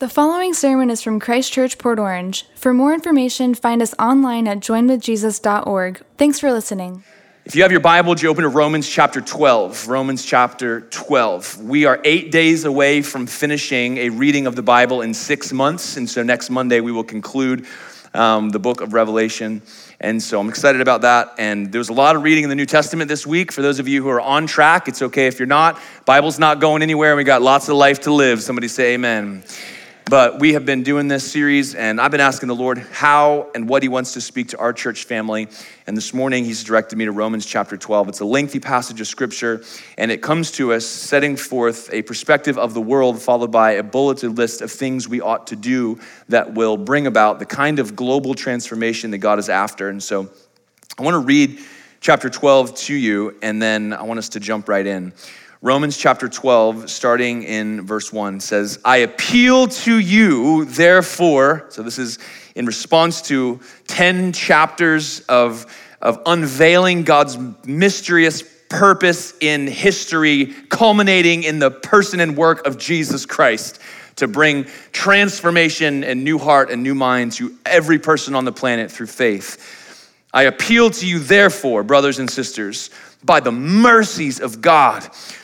The following sermon is from Christchurch, Port Orange. For more information, find us online at joinwithjesus.org. Thanks for listening. If you have your Bible, would you open to Romans chapter 12? Romans chapter 12. We are eight days away from finishing a reading of the Bible in six months. And so next Monday, we will conclude um, the book of Revelation. And so I'm excited about that. And there was a lot of reading in the New Testament this week. For those of you who are on track, it's okay if you're not. Bible's not going anywhere, and we got lots of life to live. Somebody say amen. But we have been doing this series, and I've been asking the Lord how and what He wants to speak to our church family. And this morning, He's directed me to Romans chapter 12. It's a lengthy passage of scripture, and it comes to us setting forth a perspective of the world, followed by a bulleted list of things we ought to do that will bring about the kind of global transformation that God is after. And so I want to read chapter 12 to you, and then I want us to jump right in. Romans chapter 12, starting in verse 1, says, I appeal to you, therefore, so this is in response to 10 chapters of, of unveiling God's mysterious purpose in history, culminating in the person and work of Jesus Christ to bring transformation and new heart and new mind to every person on the planet through faith. I appeal to you, therefore, brothers and sisters, by the mercies of God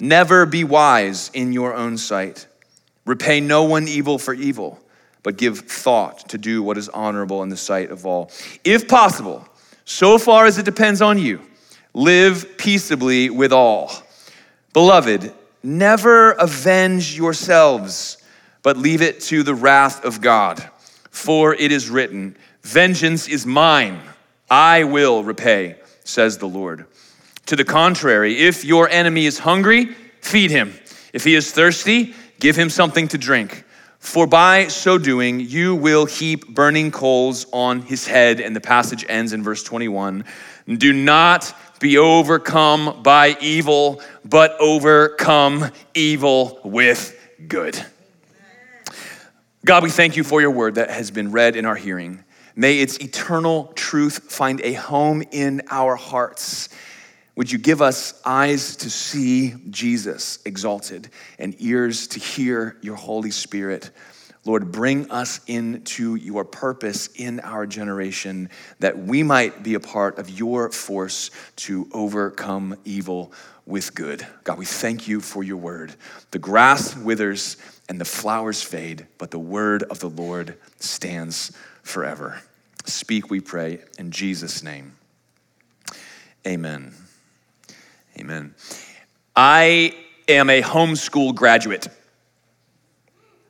Never be wise in your own sight. Repay no one evil for evil, but give thought to do what is honorable in the sight of all. If possible, so far as it depends on you, live peaceably with all. Beloved, never avenge yourselves, but leave it to the wrath of God. For it is written, Vengeance is mine, I will repay, says the Lord. To the contrary, if your enemy is hungry, feed him. If he is thirsty, give him something to drink. For by so doing, you will heap burning coals on his head. And the passage ends in verse 21. Do not be overcome by evil, but overcome evil with good. God, we thank you for your word that has been read in our hearing. May its eternal truth find a home in our hearts. Would you give us eyes to see Jesus exalted and ears to hear your Holy Spirit? Lord, bring us into your purpose in our generation that we might be a part of your force to overcome evil with good. God, we thank you for your word. The grass withers and the flowers fade, but the word of the Lord stands forever. Speak, we pray, in Jesus' name. Amen. Amen. I am a homeschool graduate.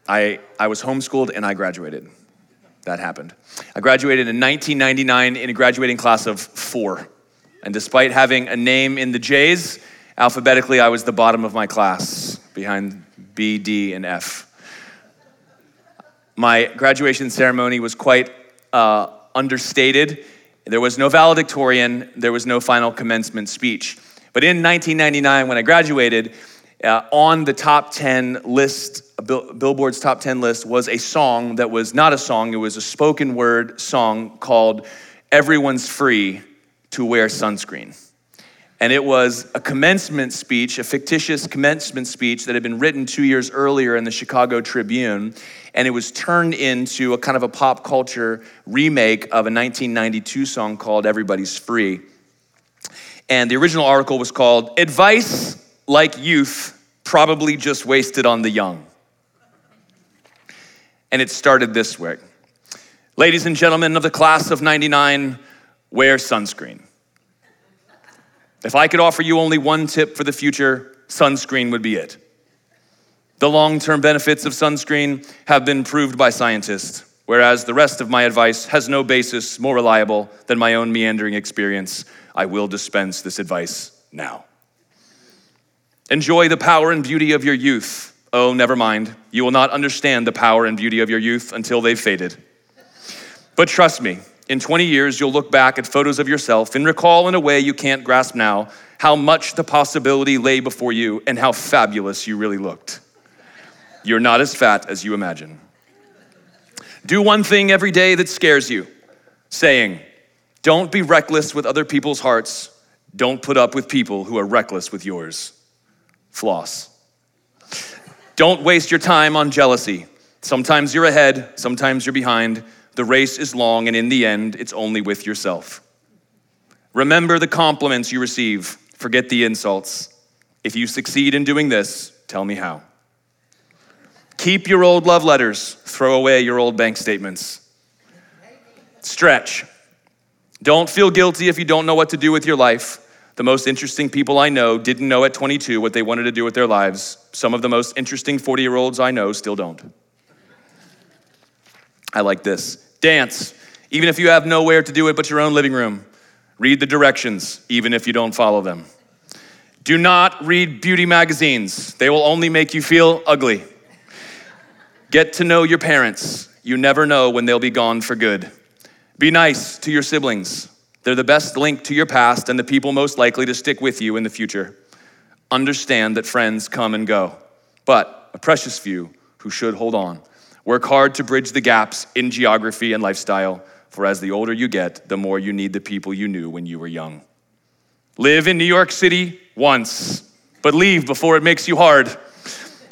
I, I was homeschooled and I graduated. That happened. I graduated in 1999 in a graduating class of four. And despite having a name in the J's, alphabetically, I was the bottom of my class behind B, D, and F. My graduation ceremony was quite uh, understated. There was no valedictorian, there was no final commencement speech. But in 1999, when I graduated, uh, on the top 10 list, Billboard's top 10 list, was a song that was not a song, it was a spoken word song called Everyone's Free to Wear Sunscreen. And it was a commencement speech, a fictitious commencement speech that had been written two years earlier in the Chicago Tribune. And it was turned into a kind of a pop culture remake of a 1992 song called Everybody's Free. And the original article was called Advice Like Youth Probably Just Wasted on the Young. And it started this way Ladies and gentlemen of the class of 99, wear sunscreen. If I could offer you only one tip for the future, sunscreen would be it. The long term benefits of sunscreen have been proved by scientists, whereas the rest of my advice has no basis more reliable than my own meandering experience. I will dispense this advice now. Enjoy the power and beauty of your youth. Oh, never mind. You will not understand the power and beauty of your youth until they've faded. But trust me, in 20 years, you'll look back at photos of yourself and recall in a way you can't grasp now how much the possibility lay before you and how fabulous you really looked. You're not as fat as you imagine. Do one thing every day that scares you, saying, Don't be reckless with other people's hearts. Don't put up with people who are reckless with yours. Floss. Don't waste your time on jealousy. Sometimes you're ahead, sometimes you're behind. The race is long, and in the end, it's only with yourself. Remember the compliments you receive, forget the insults. If you succeed in doing this, tell me how. Keep your old love letters, throw away your old bank statements. Stretch. Don't feel guilty if you don't know what to do with your life. The most interesting people I know didn't know at 22 what they wanted to do with their lives. Some of the most interesting 40 year olds I know still don't. I like this. Dance, even if you have nowhere to do it but your own living room. Read the directions, even if you don't follow them. Do not read beauty magazines, they will only make you feel ugly. Get to know your parents. You never know when they'll be gone for good. Be nice to your siblings. They're the best link to your past and the people most likely to stick with you in the future. Understand that friends come and go, but a precious few who should hold on. Work hard to bridge the gaps in geography and lifestyle, for as the older you get, the more you need the people you knew when you were young. Live in New York City once, but leave before it makes you hard.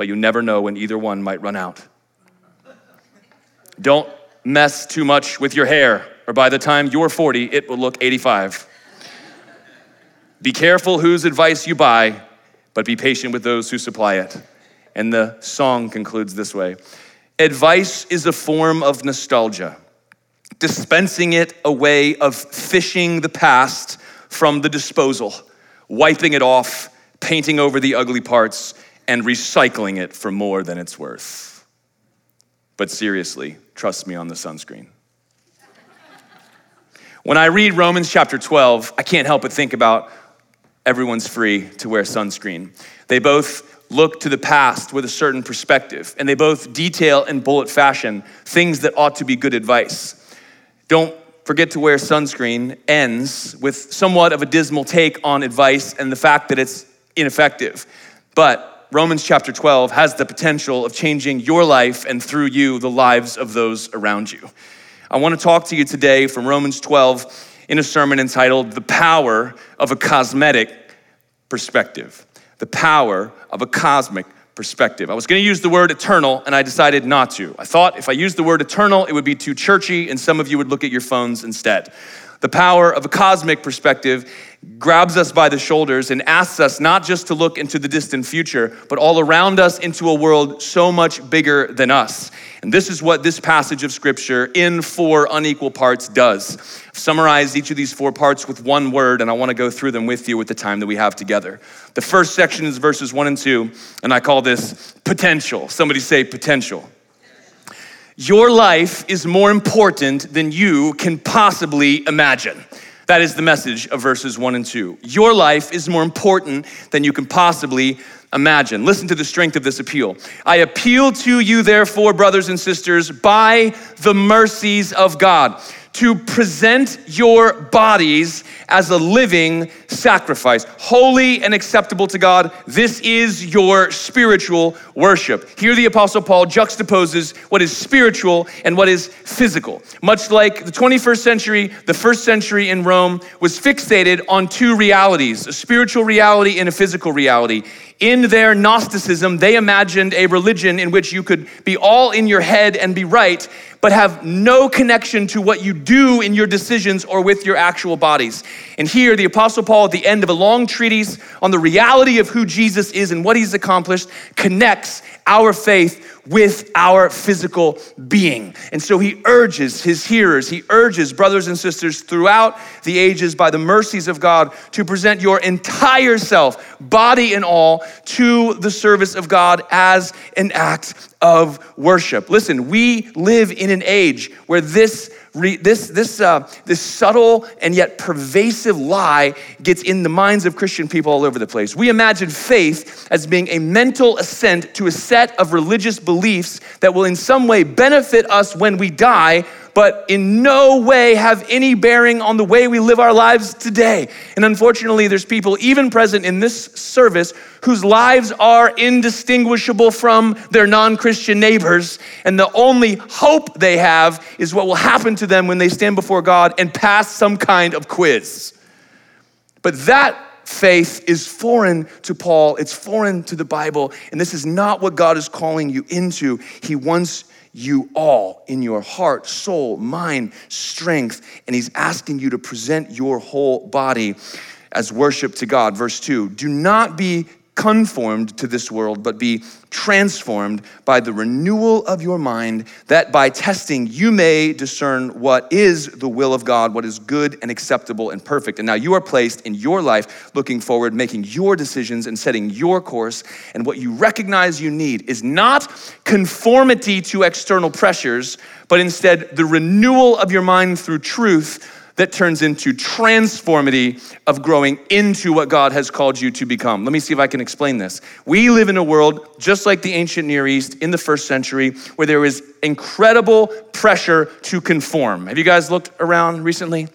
but you never know when either one might run out. Don't mess too much with your hair, or by the time you're 40, it will look 85. Be careful whose advice you buy, but be patient with those who supply it. And the song concludes this way Advice is a form of nostalgia, dispensing it a way of fishing the past from the disposal, wiping it off, painting over the ugly parts, and recycling it for more than it's worth. But seriously, trust me on the sunscreen. When I read Romans chapter 12, I can't help but think about everyone's free to wear sunscreen. They both look to the past with a certain perspective, and they both detail in bullet fashion things that ought to be good advice. Don't forget to wear sunscreen ends with somewhat of a dismal take on advice and the fact that it's ineffective. But Romans chapter 12 has the potential of changing your life and through you, the lives of those around you. I want to talk to you today from Romans 12 in a sermon entitled The Power of a Cosmetic Perspective the power of a cosmic perspective. I was going to use the word eternal, and I decided not to. I thought if I used the word eternal, it would be too churchy, and some of you would look at your phones instead. The power of a cosmic perspective grabs us by the shoulders and asks us not just to look into the distant future, but all around us into a world so much bigger than us. And this is what this passage of scripture in four unequal parts does. I've summarized each of these four parts with one word, and I want to go through them with you with the time that we have together. The first section is verses one and two, and I call this potential. Somebody say potential. Your life is more important than you can possibly imagine. That is the message of verses one and two. Your life is more important than you can possibly imagine. Listen to the strength of this appeal. I appeal to you, therefore, brothers and sisters, by the mercies of God to present your bodies as a living sacrifice, holy and acceptable to God. This is your spiritual worship. Here, the Apostle Paul juxtaposes what is spiritual and what is physical. Much like the 21st century, the first century in Rome was fixated on two realities a spiritual reality and a physical reality. In their Gnosticism, they imagined a religion in which you could be all in your head and be right, but have no connection to what you do in your decisions or with your actual bodies. And here, the Apostle Paul, at the end of a long treatise on the reality of who Jesus is and what he's accomplished, connects our faith with our physical being. And so he urges his hearers, he urges brothers and sisters throughout the ages by the mercies of God to present your entire self, body and all, to the service of God as an act of worship. Listen, we live in an age where this this, this, uh, this subtle and yet pervasive lie gets in the minds of Christian people all over the place. We imagine faith as being a mental assent to a set of religious beliefs that will in some way benefit us when we die, but in no way have any bearing on the way we live our lives today. And unfortunately, there's people even present in this service whose lives are indistinguishable from their non Christian neighbors. And the only hope they have is what will happen to them when they stand before God and pass some kind of quiz. But that faith is foreign to Paul, it's foreign to the Bible, and this is not what God is calling you into. He wants you all in your heart, soul, mind, strength, and He's asking you to present your whole body as worship to God. Verse 2 Do not be conformed to this world, but be transformed by the renewal of your mind, that by testing you may discern what is the will of God, what is good and acceptable and perfect. And now you are placed in your life looking forward, making your decisions and setting your course. And what you recognize you need is not conformity to external pressures, but instead the renewal of your mind through truth that turns into transformity of growing into what God has called you to become. Let me see if I can explain this. We live in a world just like the ancient Near East in the first century where there is incredible pressure to conform. Have you guys looked around recently?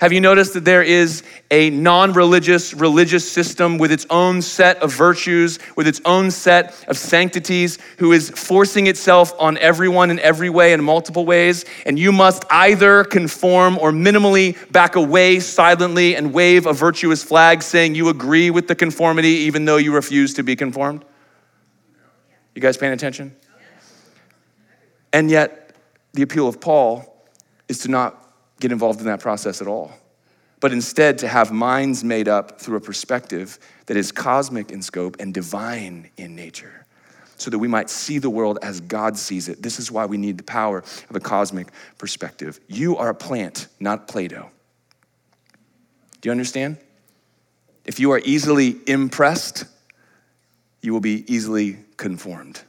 Have you noticed that there is a non religious religious system with its own set of virtues, with its own set of sanctities, who is forcing itself on everyone in every way in multiple ways? And you must either conform or minimally back away silently and wave a virtuous flag saying you agree with the conformity even though you refuse to be conformed? You guys paying attention? And yet, the appeal of Paul is to not get involved in that process at all, but instead to have minds made up through a perspective that is cosmic in scope and divine in nature, so that we might see the world as God sees it. This is why we need the power of a cosmic perspective. You are a plant, not Play Doh. Do you understand? If you are easily impressed, you will be easily conformed.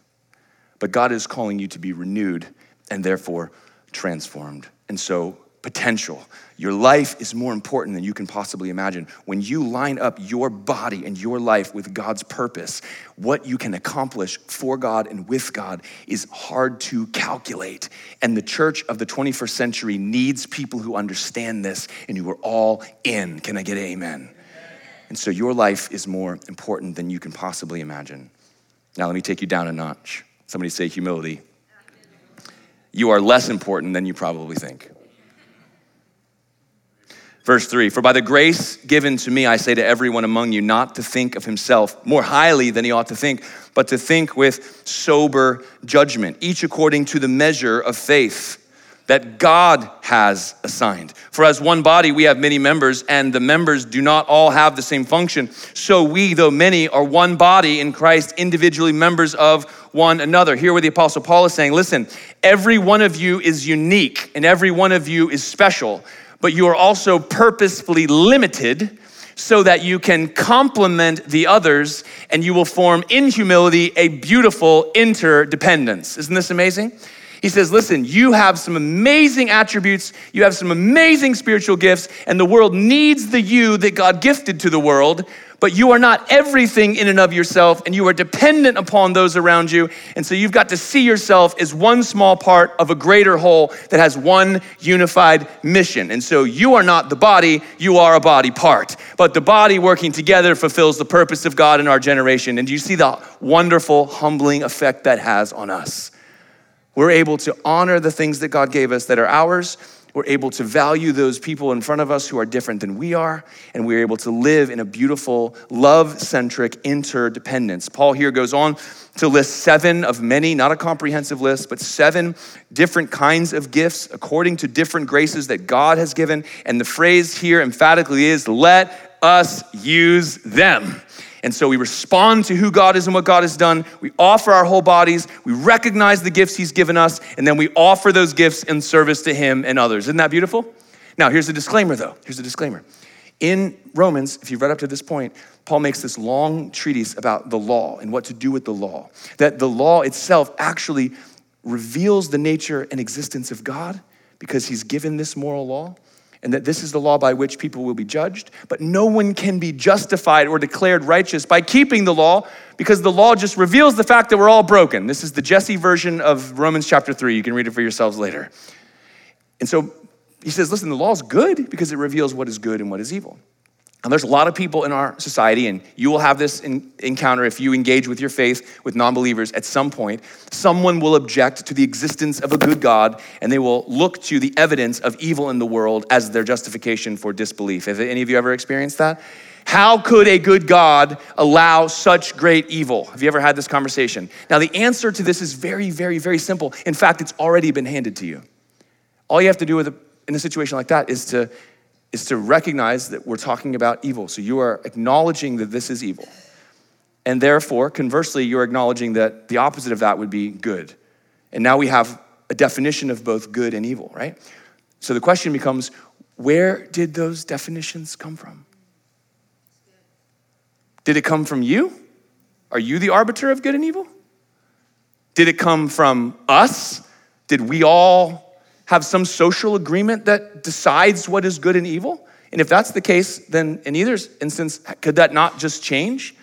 But God is calling you to be renewed and therefore transformed. And so potential. Your life is more important than you can possibly imagine. When you line up your body and your life with God's purpose, what you can accomplish for God and with God is hard to calculate. And the church of the 21st century needs people who understand this and who are all in. Can I get amen? And so your life is more important than you can possibly imagine. Now, let me take you down a notch. Somebody say humility. You are less important than you probably think. Verse 3 For by the grace given to me, I say to everyone among you, not to think of himself more highly than he ought to think, but to think with sober judgment, each according to the measure of faith that God has assigned. For as one body, we have many members, and the members do not all have the same function. So we, though many, are one body in Christ, individually members of one another. Here, where the Apostle Paul is saying, listen, every one of you is unique, and every one of you is special, but you are also purposefully limited so that you can complement the others and you will form in humility a beautiful interdependence. Isn't this amazing? He says, Listen, you have some amazing attributes, you have some amazing spiritual gifts, and the world needs the you that God gifted to the world, but you are not everything in and of yourself, and you are dependent upon those around you. And so you've got to see yourself as one small part of a greater whole that has one unified mission. And so you are not the body, you are a body part. But the body working together fulfills the purpose of God in our generation. And do you see the wonderful, humbling effect that has on us? We're able to honor the things that God gave us that are ours. We're able to value those people in front of us who are different than we are. And we're able to live in a beautiful, love centric interdependence. Paul here goes on to list seven of many, not a comprehensive list, but seven different kinds of gifts according to different graces that God has given. And the phrase here emphatically is let us use them. And so we respond to who God is and what God has done. We offer our whole bodies. We recognize the gifts He's given us. And then we offer those gifts in service to Him and others. Isn't that beautiful? Now, here's a disclaimer though. Here's a disclaimer. In Romans, if you've read up to this point, Paul makes this long treatise about the law and what to do with the law. That the law itself actually reveals the nature and existence of God because He's given this moral law and that this is the law by which people will be judged. But no one can be justified or declared righteous by keeping the law because the law just reveals the fact that we're all broken. This is the Jesse version of Romans chapter 3. You can read it for yourselves later. And so he says, listen, the law is good because it reveals what is good and what is evil. And there's a lot of people in our society, and you will have this in, encounter if you engage with your faith with non believers at some point. Someone will object to the existence of a good God, and they will look to the evidence of evil in the world as their justification for disbelief. Have any of you ever experienced that? How could a good God allow such great evil? Have you ever had this conversation? Now, the answer to this is very, very, very simple. In fact, it's already been handed to you. All you have to do with a, in a situation like that is to is to recognize that we're talking about evil. So you are acknowledging that this is evil. And therefore, conversely, you're acknowledging that the opposite of that would be good. And now we have a definition of both good and evil, right? So the question becomes where did those definitions come from? Did it come from you? Are you the arbiter of good and evil? Did it come from us? Did we all have some social agreement that decides what is good and evil? And if that's the case, then in either instance, could that not just change?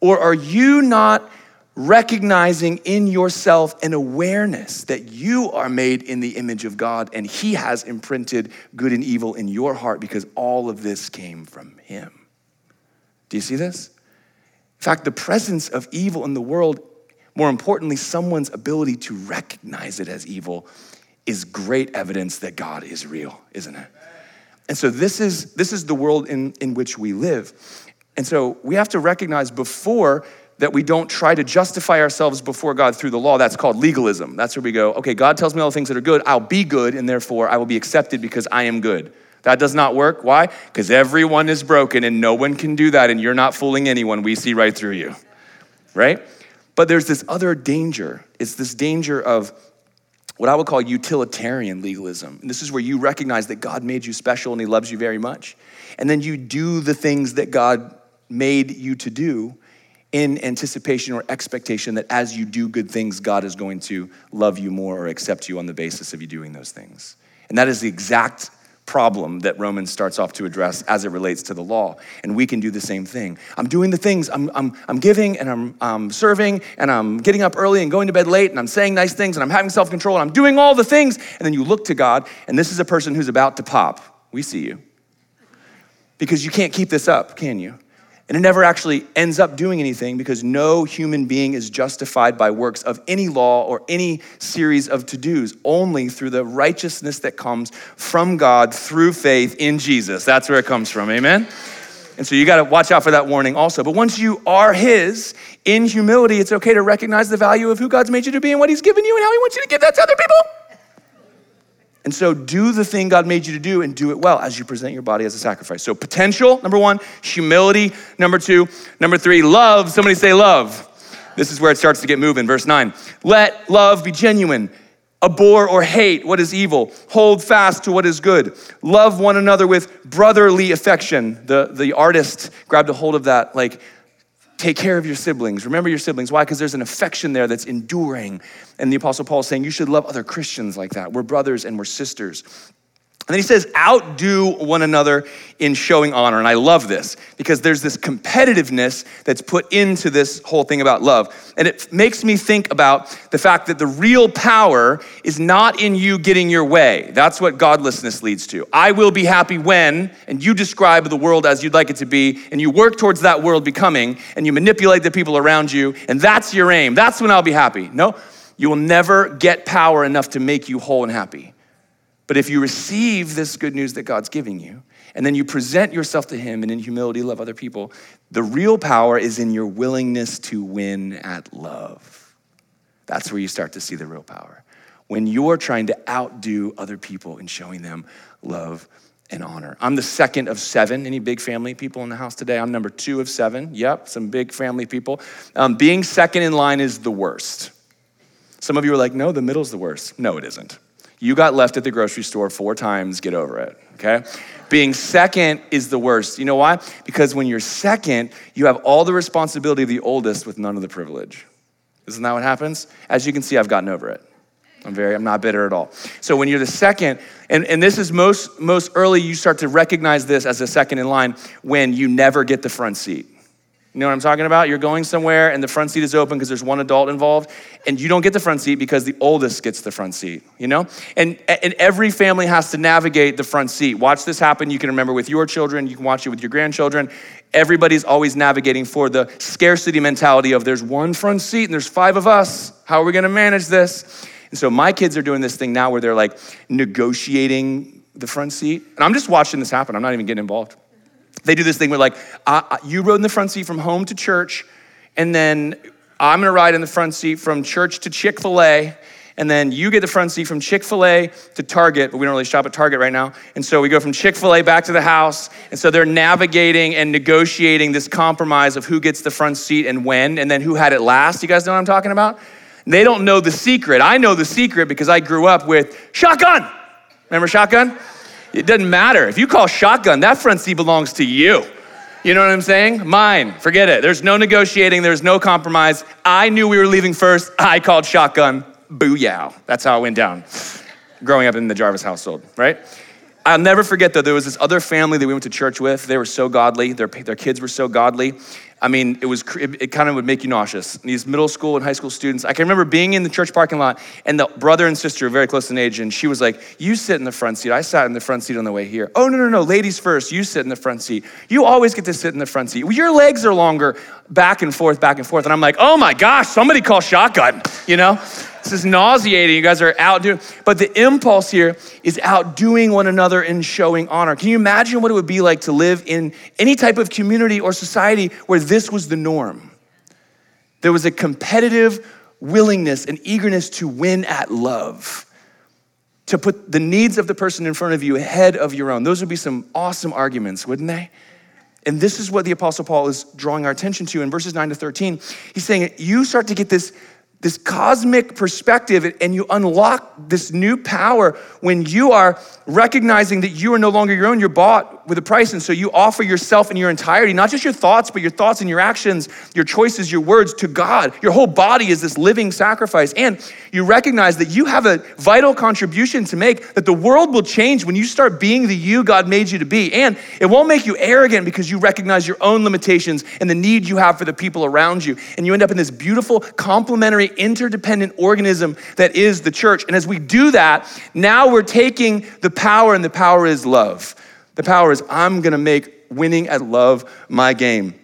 Or are you not recognizing in yourself an awareness that you are made in the image of God and He has imprinted good and evil in your heart because all of this came from Him? Do you see this? In fact, the presence of evil in the world, more importantly, someone's ability to recognize it as evil, is great evidence that God is real, isn't it? And so this is this is the world in, in which we live. And so we have to recognize before that we don't try to justify ourselves before God through the law. That's called legalism. That's where we go, okay, God tells me all the things that are good. I'll be good, and therefore I will be accepted because I am good. That does not work. Why? Because everyone is broken and no one can do that, and you're not fooling anyone. We see right through you, right? But there's this other danger. It's this danger of what I would call utilitarian legalism. And this is where you recognize that God made you special and He loves you very much. And then you do the things that God made you to do in anticipation or expectation that as you do good things, God is going to love you more or accept you on the basis of you doing those things. And that is the exact problem that Romans starts off to address as it relates to the law. And we can do the same thing. I'm doing the things, I'm, I'm, I'm giving and I'm, I'm serving and I'm getting up early and going to bed late and I'm saying nice things and I'm having self control and I'm doing all the things. And then you look to God and this is a person who's about to pop. We see you. Because you can't keep this up, can you? And it never actually ends up doing anything because no human being is justified by works of any law or any series of to dos, only through the righteousness that comes from God through faith in Jesus. That's where it comes from, amen? And so you got to watch out for that warning also. But once you are His, in humility, it's okay to recognize the value of who God's made you to be and what He's given you and how He wants you to give that to other people. And so do the thing God made you to do and do it well as you present your body as a sacrifice. So potential, number one, humility, number two, number three, love. Somebody say love. This is where it starts to get moving. Verse nine, let love be genuine. Abhor or hate what is evil. Hold fast to what is good. Love one another with brotherly affection. The, the artist grabbed a hold of that, like, take care of your siblings. Remember your siblings. Why? Because there's an affection there that's enduring. And the Apostle Paul is saying you should love other Christians like that. We're brothers and we're sisters. And then he says, outdo one another in showing honor. And I love this because there's this competitiveness that's put into this whole thing about love. And it makes me think about the fact that the real power is not in you getting your way. That's what godlessness leads to. I will be happy when, and you describe the world as you'd like it to be, and you work towards that world becoming, and you manipulate the people around you, and that's your aim. That's when I'll be happy. No, you will never get power enough to make you whole and happy. But if you receive this good news that God's giving you, and then you present yourself to Him and in humility love other people, the real power is in your willingness to win at love. That's where you start to see the real power. When you're trying to outdo other people in showing them love and honor. I'm the second of seven. Any big family people in the house today? I'm number two of seven. Yep, some big family people. Um, being second in line is the worst. Some of you are like, no, the middle's the worst. No, it isn't. You got left at the grocery store four times, get over it, okay? Being second is the worst. You know why? Because when you're second, you have all the responsibility of the oldest with none of the privilege. Isn't that what happens? As you can see, I've gotten over it. I'm very, I'm not bitter at all. So when you're the second, and, and this is most most early, you start to recognize this as a second in line when you never get the front seat. You know what I'm talking about? You're going somewhere and the front seat is open because there's one adult involved, and you don't get the front seat because the oldest gets the front seat, you know? And, and every family has to navigate the front seat. Watch this happen. You can remember with your children, you can watch it with your grandchildren. Everybody's always navigating for the scarcity mentality of there's one front seat and there's five of us. How are we gonna manage this? And so my kids are doing this thing now where they're like negotiating the front seat. And I'm just watching this happen, I'm not even getting involved. They do this thing where, like, you rode in the front seat from home to church, and then I'm gonna ride in the front seat from church to Chick fil A, and then you get the front seat from Chick fil A to Target, but we don't really shop at Target right now. And so we go from Chick fil A back to the house. And so they're navigating and negotiating this compromise of who gets the front seat and when, and then who had it last. You guys know what I'm talking about? They don't know the secret. I know the secret because I grew up with shotgun. Remember shotgun? It doesn't matter. If you call shotgun, that front seat belongs to you. You know what I'm saying? Mine. Forget it. There's no negotiating, there's no compromise. I knew we were leaving first. I called shotgun. Booyah. That's how it went down growing up in the Jarvis household, right? I'll never forget though, there was this other family that we went to church with. They were so godly, their, their kids were so godly. I mean, it was it, it kind of would make you nauseous. These middle school and high school students. I can remember being in the church parking lot, and the brother and sister are very close in age, and she was like, "You sit in the front seat. I sat in the front seat on the way here. Oh no no no, ladies first. You sit in the front seat. You always get to sit in the front seat. Well, your legs are longer, back and forth, back and forth." And I'm like, "Oh my gosh, somebody call shotgun," you know. This is nauseating. You guys are outdoing. But the impulse here is outdoing one another and showing honor. Can you imagine what it would be like to live in any type of community or society where this was the norm? There was a competitive willingness and eagerness to win at love, to put the needs of the person in front of you ahead of your own. Those would be some awesome arguments, wouldn't they? And this is what the Apostle Paul is drawing our attention to in verses 9 to 13. He's saying, You start to get this this cosmic perspective and you unlock this new power when you are recognizing that you are no longer your own you're bought with a price. And so you offer yourself in your entirety not just your thoughts but your thoughts and your actions your choices your words to god. Your whole body is this living sacrifice. And you recognize that you have a vital contribution to make that the world will change when you start being the you god made you to be. And it won't make you arrogant because you recognize your own limitations and the need you have for the people around you. And you end up in this beautiful complementary interdependent organism that is the church. And as we do that, now we're taking the power, and the power is love. The power is I'm gonna make winning at love my game.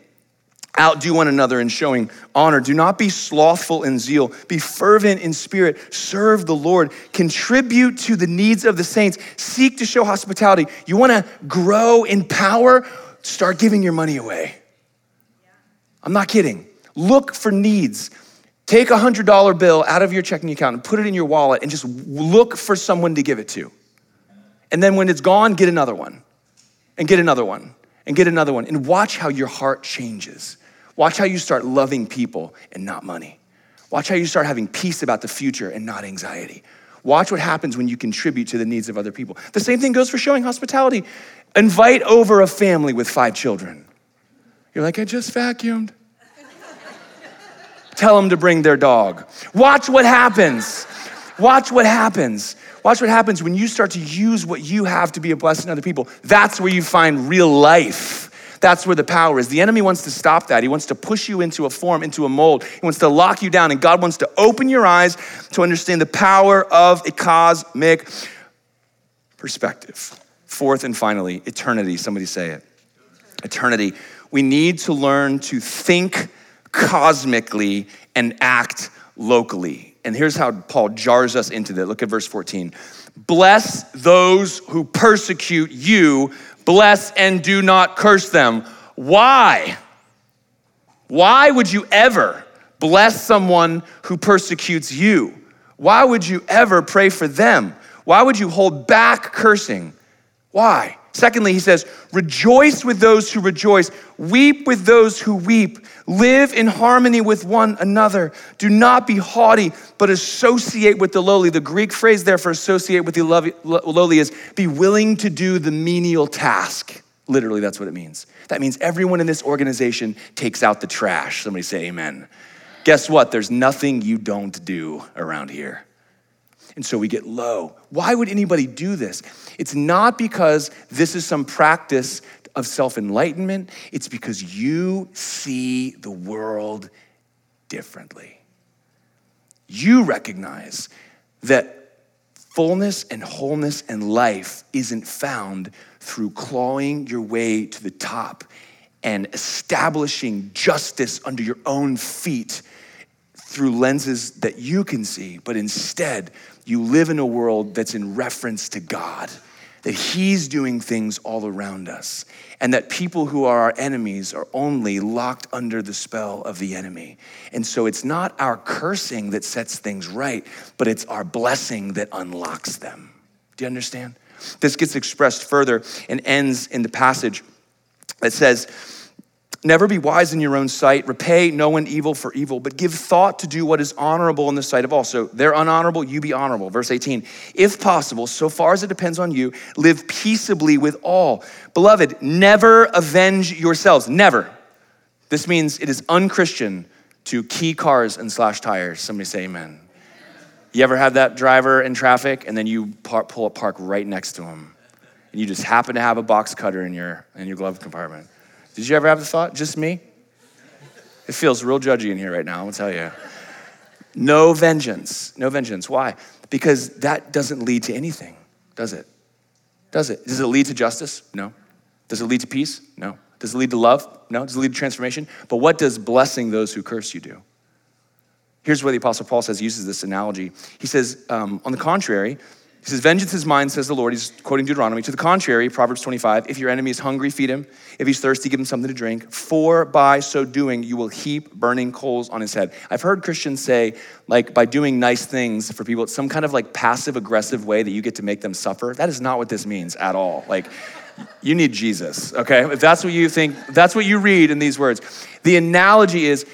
Outdo one another in showing honor. Do not be slothful in zeal. Be fervent in spirit. Serve the Lord. Contribute to the needs of the saints. Seek to show hospitality. You want to grow in power? Start giving your money away. I'm not kidding. Look for needs. Take a $100 bill out of your checking account and put it in your wallet and just look for someone to give it to. And then when it's gone, get another one, and get another one, and get another one. And watch how your heart changes. Watch how you start loving people and not money. Watch how you start having peace about the future and not anxiety. Watch what happens when you contribute to the needs of other people. The same thing goes for showing hospitality. Invite over a family with five children. You're like, I just vacuumed. Tell them to bring their dog. Watch what happens. Watch what happens. Watch what happens when you start to use what you have to be a blessing to other people. That's where you find real life. That's where the power is. The enemy wants to stop that. He wants to push you into a form, into a mold. He wants to lock you down. And God wants to open your eyes to understand the power of a cosmic perspective. Fourth and finally, eternity. Somebody say it. Eternity. We need to learn to think cosmically and act locally. And here's how Paul jars us into that. Look at verse 14. Bless those who persecute you, bless and do not curse them. Why? Why would you ever bless someone who persecutes you? Why would you ever pray for them? Why would you hold back cursing? Why? Secondly, he says, rejoice with those who rejoice, weep with those who weep, live in harmony with one another. Do not be haughty, but associate with the lowly. The Greek phrase there for associate with the lowly is be willing to do the menial task. Literally, that's what it means. That means everyone in this organization takes out the trash. Somebody say amen. Guess what? There's nothing you don't do around here. And so we get low. Why would anybody do this? It's not because this is some practice of self enlightenment, it's because you see the world differently. You recognize that fullness and wholeness and life isn't found through clawing your way to the top and establishing justice under your own feet through lenses that you can see, but instead you live in a world that's in reference to God, that He's doing things all around us, and that people who are our enemies are only locked under the spell of the enemy. And so it's not our cursing that sets things right, but it's our blessing that unlocks them. Do you understand? This gets expressed further and ends in the passage that says, Never be wise in your own sight. Repay no one evil for evil, but give thought to do what is honorable in the sight of all. So they're unhonorable, you be honorable. Verse 18. If possible, so far as it depends on you, live peaceably with all. Beloved, never avenge yourselves. Never. This means it is unchristian to key cars and slash tires. Somebody say amen. You ever have that driver in traffic and then you pull up park right next to him and you just happen to have a box cutter in your, in your glove compartment? Did you ever have the thought? Just me? It feels real judgy in here right now, I'm gonna tell you. No vengeance. No vengeance. Why? Because that doesn't lead to anything, does it? Does it? Does it lead to justice? No. Does it lead to peace? No. Does it lead to love? No. Does it lead to transformation? But what does blessing those who curse you do? Here's where the Apostle Paul says, uses this analogy. He says, um, on the contrary, he says, Vengeance is mine, says the Lord. He's quoting Deuteronomy. To the contrary, Proverbs 25, if your enemy is hungry, feed him. If he's thirsty, give him something to drink. For by so doing, you will heap burning coals on his head. I've heard Christians say, like, by doing nice things for people, it's some kind of like passive aggressive way that you get to make them suffer. That is not what this means at all. Like, you need Jesus, okay? If that's what you think, that's what you read in these words. The analogy is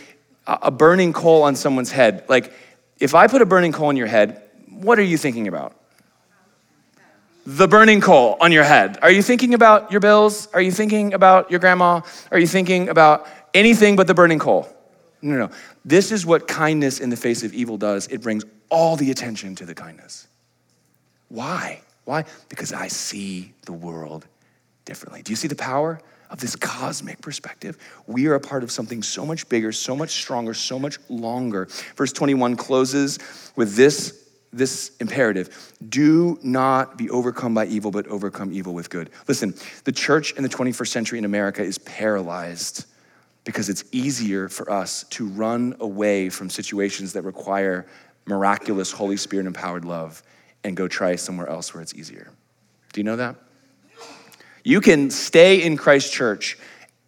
a burning coal on someone's head. Like, if I put a burning coal on your head, what are you thinking about? The burning coal on your head? Are you thinking about your bills? Are you thinking about your grandma? Are you thinking about anything but the burning coal? No, no, no. This is what kindness in the face of evil does it brings all the attention to the kindness. Why? Why? Because I see the world differently. Do you see the power of this cosmic perspective? We are a part of something so much bigger, so much stronger, so much longer. Verse 21 closes with this this imperative do not be overcome by evil, but overcome evil with good. Listen, the church in the 21st century in America is paralyzed because it's easier for us to run away from situations that require miraculous, Holy Spirit empowered love and go try somewhere else where it's easier. Do you know that? You can stay in Christ Church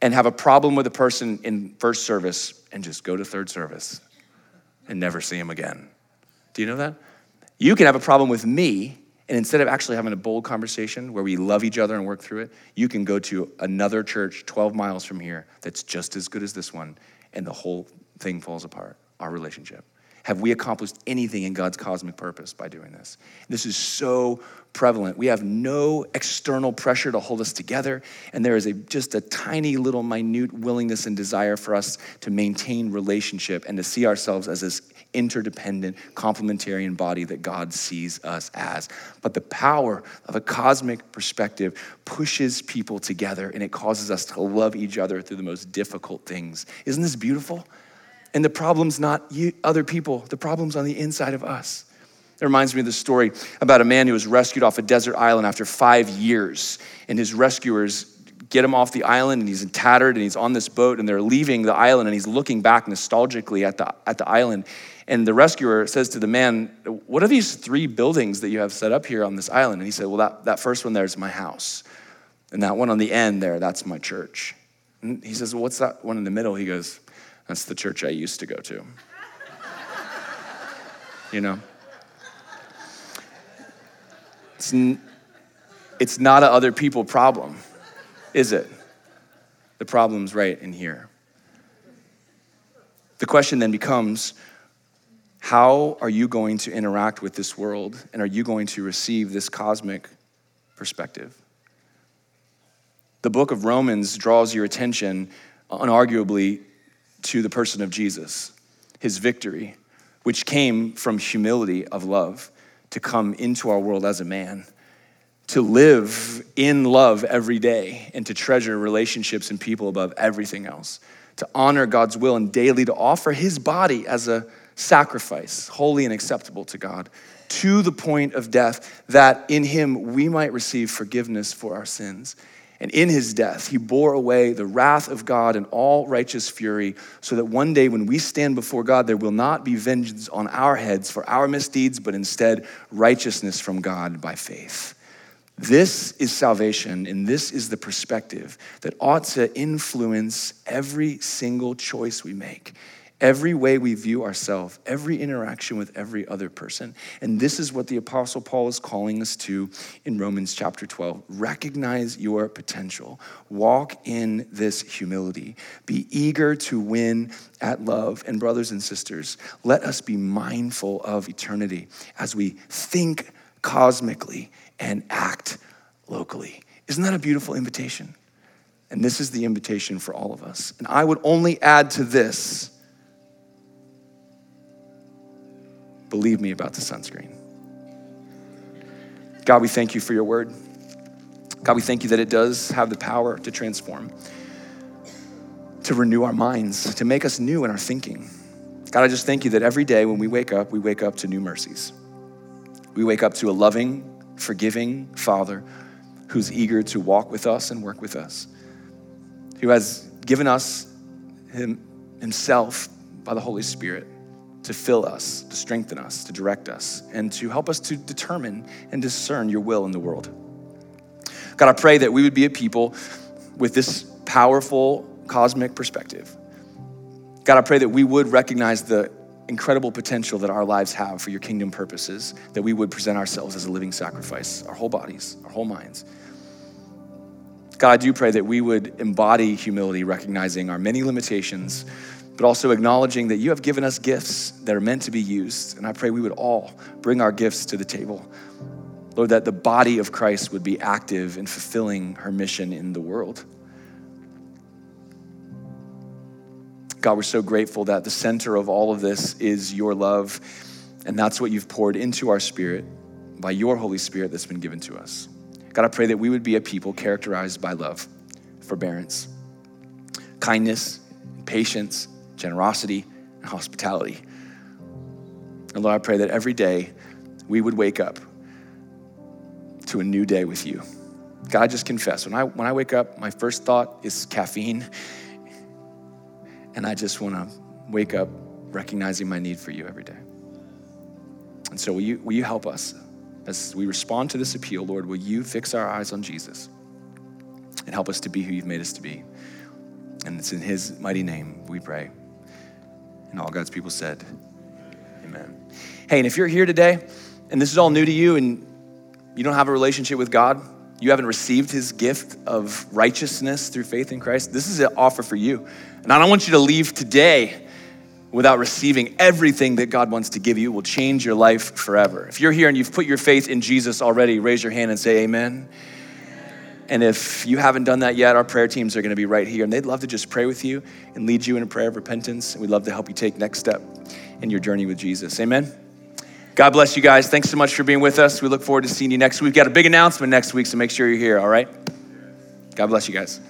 and have a problem with a person in first service and just go to third service and never see him again. Do you know that? You can have a problem with me And instead of actually having a bold conversation where we love each other and work through it, you can go to another church 12 miles from here that's just as good as this one, and the whole thing falls apart, our relationship. Have we accomplished anything in God's cosmic purpose by doing this? This is so prevalent. We have no external pressure to hold us together, and there is a, just a tiny little minute willingness and desire for us to maintain relationship and to see ourselves as this interdependent, complementarian body that God sees us as. But the power of a cosmic perspective pushes people together and it causes us to love each other through the most difficult things. Isn't this beautiful? And the problem's not you, other people, the problem's on the inside of us. It reminds me of the story about a man who was rescued off a desert island after five years, and his rescuers get him off the island, and he's tattered, and he's on this boat, and they're leaving the island, and he's looking back nostalgically at the, at the island. And the rescuer says to the man, What are these three buildings that you have set up here on this island? And he said, Well, that, that first one there is my house. And that one on the end there, that's my church. And he says, well, What's that one in the middle? He goes, That's the church I used to go to. you know? It's, n- it's not a other people problem, is it? The problem's right in here. The question then becomes how are you going to interact with this world and are you going to receive this cosmic perspective? The book of Romans draws your attention, unarguably, to the person of Jesus, his victory, which came from humility of love to come into our world as a man, to live in love every day, and to treasure relationships and people above everything else, to honor God's will and daily to offer his body as a sacrifice, holy and acceptable to God, to the point of death, that in him we might receive forgiveness for our sins. And in his death, he bore away the wrath of God and all righteous fury, so that one day when we stand before God, there will not be vengeance on our heads for our misdeeds, but instead righteousness from God by faith. This is salvation, and this is the perspective that ought to influence every single choice we make every way we view ourselves, every interaction with every other person. And this is what the Apostle Paul is calling us to in Romans chapter 12. Recognize your potential, walk in this humility, be eager to win at love. And, brothers and sisters, let us be mindful of eternity as we think cosmically and act locally. Isn't that a beautiful invitation? And this is the invitation for all of us. And I would only add to this Believe me about the sunscreen. God, we thank you for your word. God, we thank you that it does have the power to transform, to renew our minds, to make us new in our thinking. God, I just thank you that every day when we wake up, we wake up to new mercies. We wake up to a loving, forgiving Father who's eager to walk with us and work with us, who has given us him, Himself by the Holy Spirit to fill us, to strengthen us, to direct us, and to help us to determine and discern your will in the world. God, I pray that we would be a people with this powerful cosmic perspective. God, I pray that we would recognize the incredible potential that our lives have for your kingdom purposes, that we would present ourselves as a living sacrifice, our whole bodies, our whole minds. God, I do pray that we would embody humility, recognizing our many limitations but also acknowledging that you have given us gifts that are meant to be used. And I pray we would all bring our gifts to the table. Lord, that the body of Christ would be active in fulfilling her mission in the world. God, we're so grateful that the center of all of this is your love, and that's what you've poured into our spirit by your Holy Spirit that's been given to us. God, I pray that we would be a people characterized by love, forbearance, kindness, patience, generosity, and hospitality. And Lord, I pray that every day we would wake up to a new day with you. God, I just confess, when I, when I wake up, my first thought is caffeine. And I just want to wake up recognizing my need for you every day. And so, will you, will you help us as we respond to this appeal, Lord? Will you fix our eyes on Jesus and help us to be who you've made us to be? And it's in his mighty name we pray. And all God's people said, Amen. Hey, and if you're here today and this is all new to you and you don't have a relationship with God, you haven't received his gift of righteousness through faith in Christ, this is an offer for you. And I don't want you to leave today without receiving everything that God wants to give you. Will change your life forever. If you're here and you've put your faith in Jesus already, raise your hand and say amen. And if you haven't done that yet, our prayer teams are going to be right here, and they'd love to just pray with you and lead you in a prayer of repentance. And we'd love to help you take next step in your journey with Jesus. Amen. God bless you guys. Thanks so much for being with us. We look forward to seeing you next week. We've got a big announcement next week, so make sure you're here, all right? God bless you guys.